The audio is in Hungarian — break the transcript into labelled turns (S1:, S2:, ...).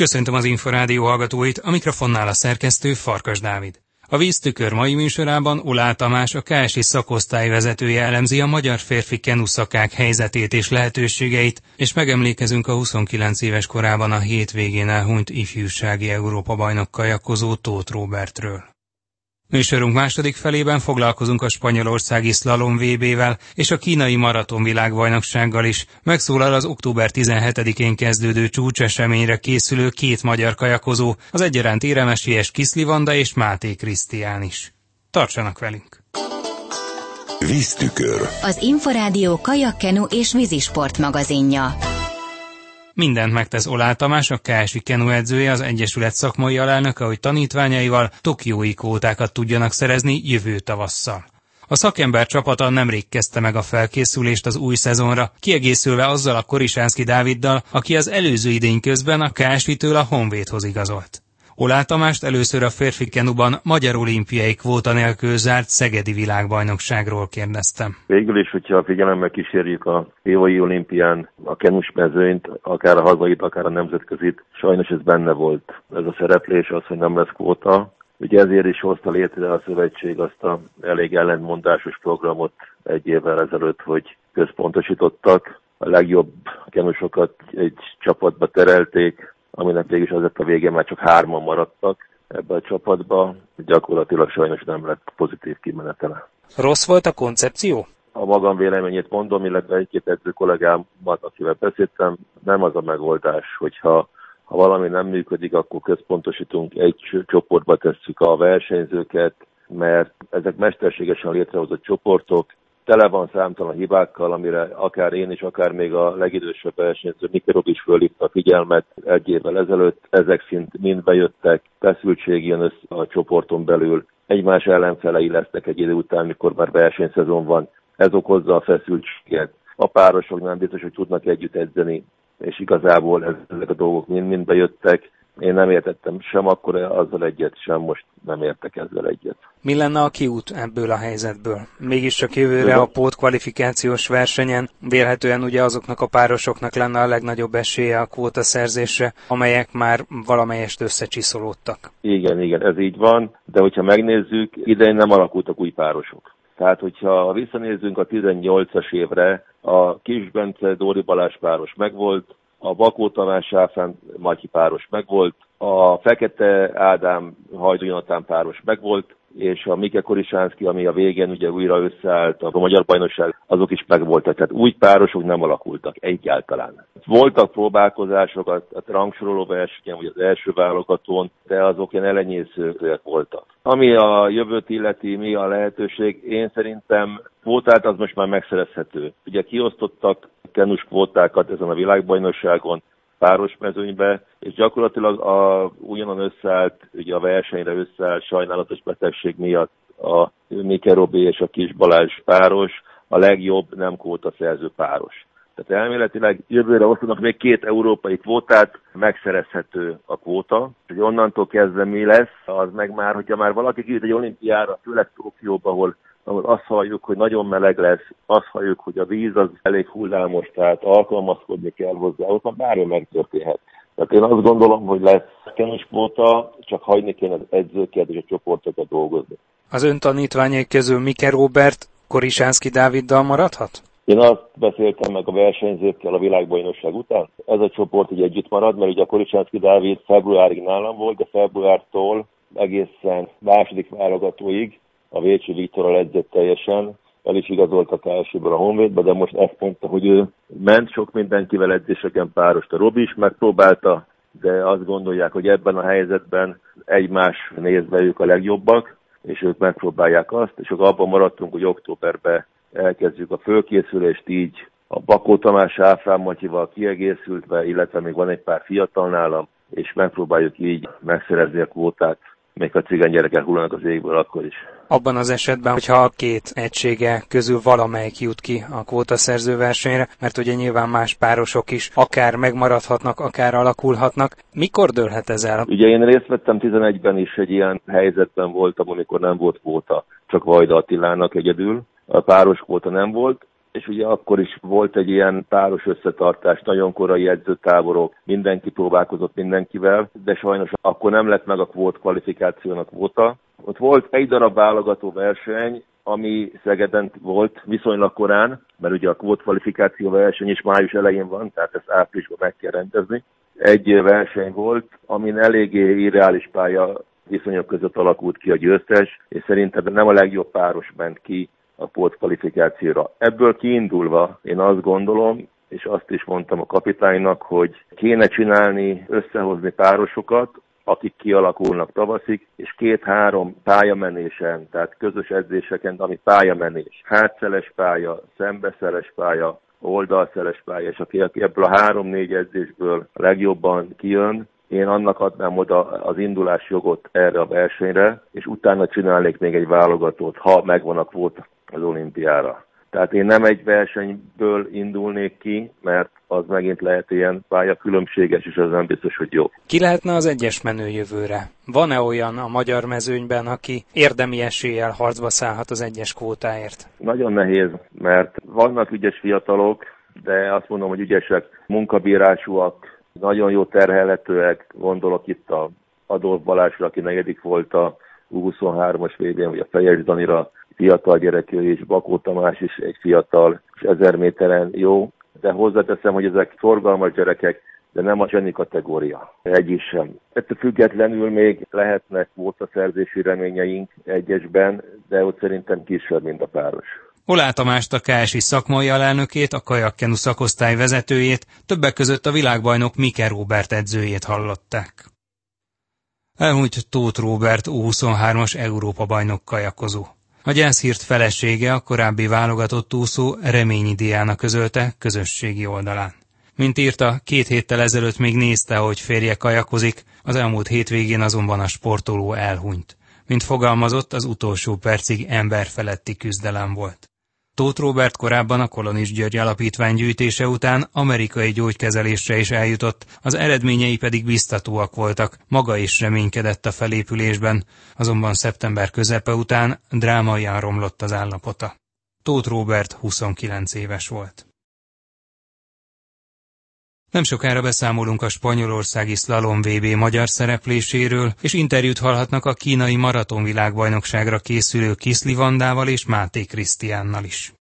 S1: Köszöntöm az Inforádió hallgatóit, a mikrofonnál a szerkesztő Farkas Dávid. A víztükör mai műsorában Ulá Tamás, a KSI szakosztály vezetője elemzi a magyar férfi kenuszakák helyzetét és lehetőségeit, és megemlékezünk a 29 éves korában a hétvégén elhunyt ifjúsági Európa bajnok kajakozó Tóth Robertről. Műsorunk második felében foglalkozunk a spanyolországi slalom VB-vel és a kínai maraton világbajnoksággal is. Megszólal az október 17-én kezdődő csúcseseményre készülő két magyar kajakozó, az egyaránt éremesélyes Kiszlivanda és Máté Krisztián is. Tartsanak velünk!
S2: Víztükör.
S3: Az Inforádió kajakkenu és vízisport magazinja.
S1: Mindent megtesz Olá Tamás, a KSI Kenu edzője, az Egyesület szakmai alelnöke, hogy tanítványaival tokiói kótákat tudjanak szerezni jövő tavasszal. A szakember csapata nemrég kezdte meg a felkészülést az új szezonra, kiegészülve azzal a Korisánszki Dáviddal, aki az előző idény közben a KSI-től a Honvédhoz igazolt. Olá Tamást először a férfi kenuban magyar olimpiai kvóta nélkül zárt Szegedi világbajnokságról kérdeztem.
S4: Végül is, hogyha figyelemmel kísérjük a Évai olimpián a kenus mezőnyt, akár a hazait, akár a nemzetközit, sajnos ez benne volt. Ez a szereplés az, hogy nem lesz kvóta. Ugye ezért is hozta létre a szövetség azt a elég ellentmondásos programot egy évvel ezelőtt, hogy központosítottak. A legjobb kenusokat egy csapatba terelték, aminek végül is az lett a vége, már csak hárman maradtak ebbe a csapatba, gyakorlatilag sajnos nem lett pozitív kimenetele.
S1: Rossz volt a koncepció?
S4: A magam véleményét mondom, illetve egy-két edző kollégámat, akivel beszéltem, nem az a megoldás, hogyha ha valami nem működik, akkor központosítunk, egy csoportba tesszük a versenyzőket, mert ezek mesterségesen létrehozott csoportok, tele van számtalan hibákkal, amire akár én is, akár még a legidősebb versenyző Mikerov is fölhívta a figyelmet egy évvel ezelőtt. Ezek szint mind bejöttek, feszültség jön össze a csoporton belül, egymás ellenfelei lesznek egy idő után, mikor már versenyszezon van. Ez okozza a feszültséget. A párosok nem biztos, hogy tudnak együtt edzeni, és igazából ezek a dolgok mind-mind bejöttek én nem értettem sem akkor azzal egyet, sem most nem értek ezzel egyet.
S1: Mi lenne a kiút ebből a helyzetből? Mégis csak jövőre a pótkvalifikációs versenyen vélhetően ugye azoknak a párosoknak lenne a legnagyobb esélye a kvóta szerzésre, amelyek már valamelyest összecsiszolódtak.
S4: Igen, igen, ez így van, de hogyha megnézzük, idején nem alakultak új párosok. Tehát, hogyha visszanézzünk a 18-as évre, a Kisbence Dóri Balázs páros megvolt, a Bakó Tamás Sáfán Matyi páros megvolt, a Fekete Ádám Hajdú páros megvolt, és a Mike Korisánszki, ami a végén ugye újra összeállt, a Magyar Bajnokság, azok is megvoltak. Tehát új párosok nem alakultak egyáltalán. Voltak próbálkozások a, a rangsoroló versenyen, vagy az első válogatón, de azok ilyen elenyészőek voltak. Ami a jövőt illeti, mi a lehetőség, én szerintem kvótát az most már megszerezhető. Ugye kiosztottak kenus kvótákat ezen a világbajnokságon, páros mezőnybe, és gyakorlatilag a, ugyanan összeállt, ugye a versenyre összeállt sajnálatos betegség miatt a Mike Robi és a Kis Balázs páros, a legjobb nem kvóta szerző páros. Tehát elméletileg jövőre osztanak még két európai kvótát, megszerezhető a kvóta, hogy onnantól kezdve mi lesz, az meg már, hogyha már valaki kijut egy olimpiára, főleg Tokióba, ahol ahol azt halljuk, hogy nagyon meleg lesz, azt halljuk, hogy a víz az elég hullámos, tehát alkalmazkodni kell hozzá, ott már bármi megtörténhet. Tehát én azt gondolom, hogy lesz kenus kvóta, csak hagyni kéne az edzőket és a csoportokat dolgozni.
S1: Az ön tanítványai közül Mike Robert Korisánszki Dáviddal maradhat?
S4: Én azt beszéltem meg a versenyzőkkel a világbajnokság után. Ez a csoport így együtt marad, mert ugye a Korisánszki Dávid februárig nálam volt, de februártól egészen második válogatóig a Vécsi Viktorral edzett teljesen, el is igazoltak elsőből a Honvédbe, de most ezt mondta, hogy ő ment sok mindenkivel edzéseken párost. A Robi is megpróbálta, de azt gondolják, hogy ebben a helyzetben egymás nézve ők a legjobbak, és ők megpróbálják azt, és akkor abban maradtunk, hogy októberben elkezdjük a fölkészülést így, a Bakó Tamás Áfrán Matyival kiegészültve, illetve még van egy pár fiatal nálam, és megpróbáljuk így megszerezni a kvótát még a cigány gyerekek hullanak az égből, akkor is.
S1: Abban az esetben, hogyha a két egysége közül valamelyik jut ki a kvótaszerző versenyre, mert ugye nyilván más párosok is akár megmaradhatnak, akár alakulhatnak. Mikor dőlhet ez el?
S4: Ugye én részt vettem 11-ben is egy ilyen helyzetben voltam, amikor nem volt kvóta, csak Vajda Attilának egyedül. A páros kvóta nem volt, és ugye akkor is volt egy ilyen páros összetartás, nagyon korai edzőtáborok, mindenki próbálkozott mindenkivel, de sajnos akkor nem lett meg a kvót kvalifikációnak kvóta. Ott volt egy darab válogató verseny, ami Szegeden volt viszonylag korán, mert ugye a kvót kvalifikáció verseny is május elején van, tehát ezt áprilisban meg kell rendezni. Egy verseny volt, amin eléggé irreális pálya viszonyok között alakult ki a győztes, és szerintem nem a legjobb páros ment ki a pótkvalifikációra. Ebből kiindulva én azt gondolom, és azt is mondtam a kapitánynak, hogy kéne csinálni, összehozni párosokat, akik kialakulnak tavaszig, és két-három pályamenésen, tehát közös edzéseken, ami pályamenés, hátszeles pálya, szembeszeles pálya, oldalszeles pálya, és aki ebből a három-négy edzésből legjobban kijön, én annak adnám oda az indulás jogot erre a versenyre, és utána csinálnék még egy válogatót, ha megvan a kvóta az olimpiára. Tehát én nem egy versenyből indulnék ki, mert az megint lehet ilyen pálya különbséges, és az nem biztos, hogy jó.
S1: Ki lehetne az egyes menő jövőre? Van-e olyan a magyar mezőnyben, aki érdemi eséllyel harcba szállhat az egyes kvótáért?
S4: Nagyon nehéz, mert vannak ügyes fiatalok, de azt mondom, hogy ügyesek, munkabírásúak, nagyon jó terhelhetőek, gondolok itt a Adolf Balázsra, aki negyedik volt a U23-as vb vagy a Fejes Danira, fiatal gyerekő és Bakó Tamás is egy fiatal, és ezer méteren jó, de hozzáteszem, hogy ezek forgalmas gyerekek, de nem a zseni kategória. Egy is sem. Ettől függetlenül még lehetnek szerzési reményeink egyesben, de ott szerintem kisebb, mint a páros.
S1: Olá Tamást a KSI szakmai alelnökét, a kajakkenu szakosztály vezetőjét, többek között a világbajnok Mike Robert edzőjét hallották. Elhunyt Tóth Robert U23-as Európa bajnok kajakozó. A gyászhírt felesége a korábbi válogatott úszó Reményi Diana közölte közösségi oldalán. Mint írta, két héttel ezelőtt még nézte, hogy férje kajakozik, az elmúlt hétvégén azonban a sportoló elhunyt. Mint fogalmazott, az utolsó percig emberfeletti küzdelem volt. Tóth Robert korábban a Kolonis György Alapítvány gyűjtése után amerikai gyógykezelésre is eljutott, az eredményei pedig biztatóak voltak, maga is reménykedett a felépülésben, azonban szeptember közepe után drámaian romlott az állapota. Tóth Robert 29 éves volt. Nem sokára beszámolunk a spanyolországi slalom VB magyar szerepléséről, és interjút hallhatnak a kínai maratonvilágbajnokságra készülő Kiszli Vandával és Máté Krisztiánnal is.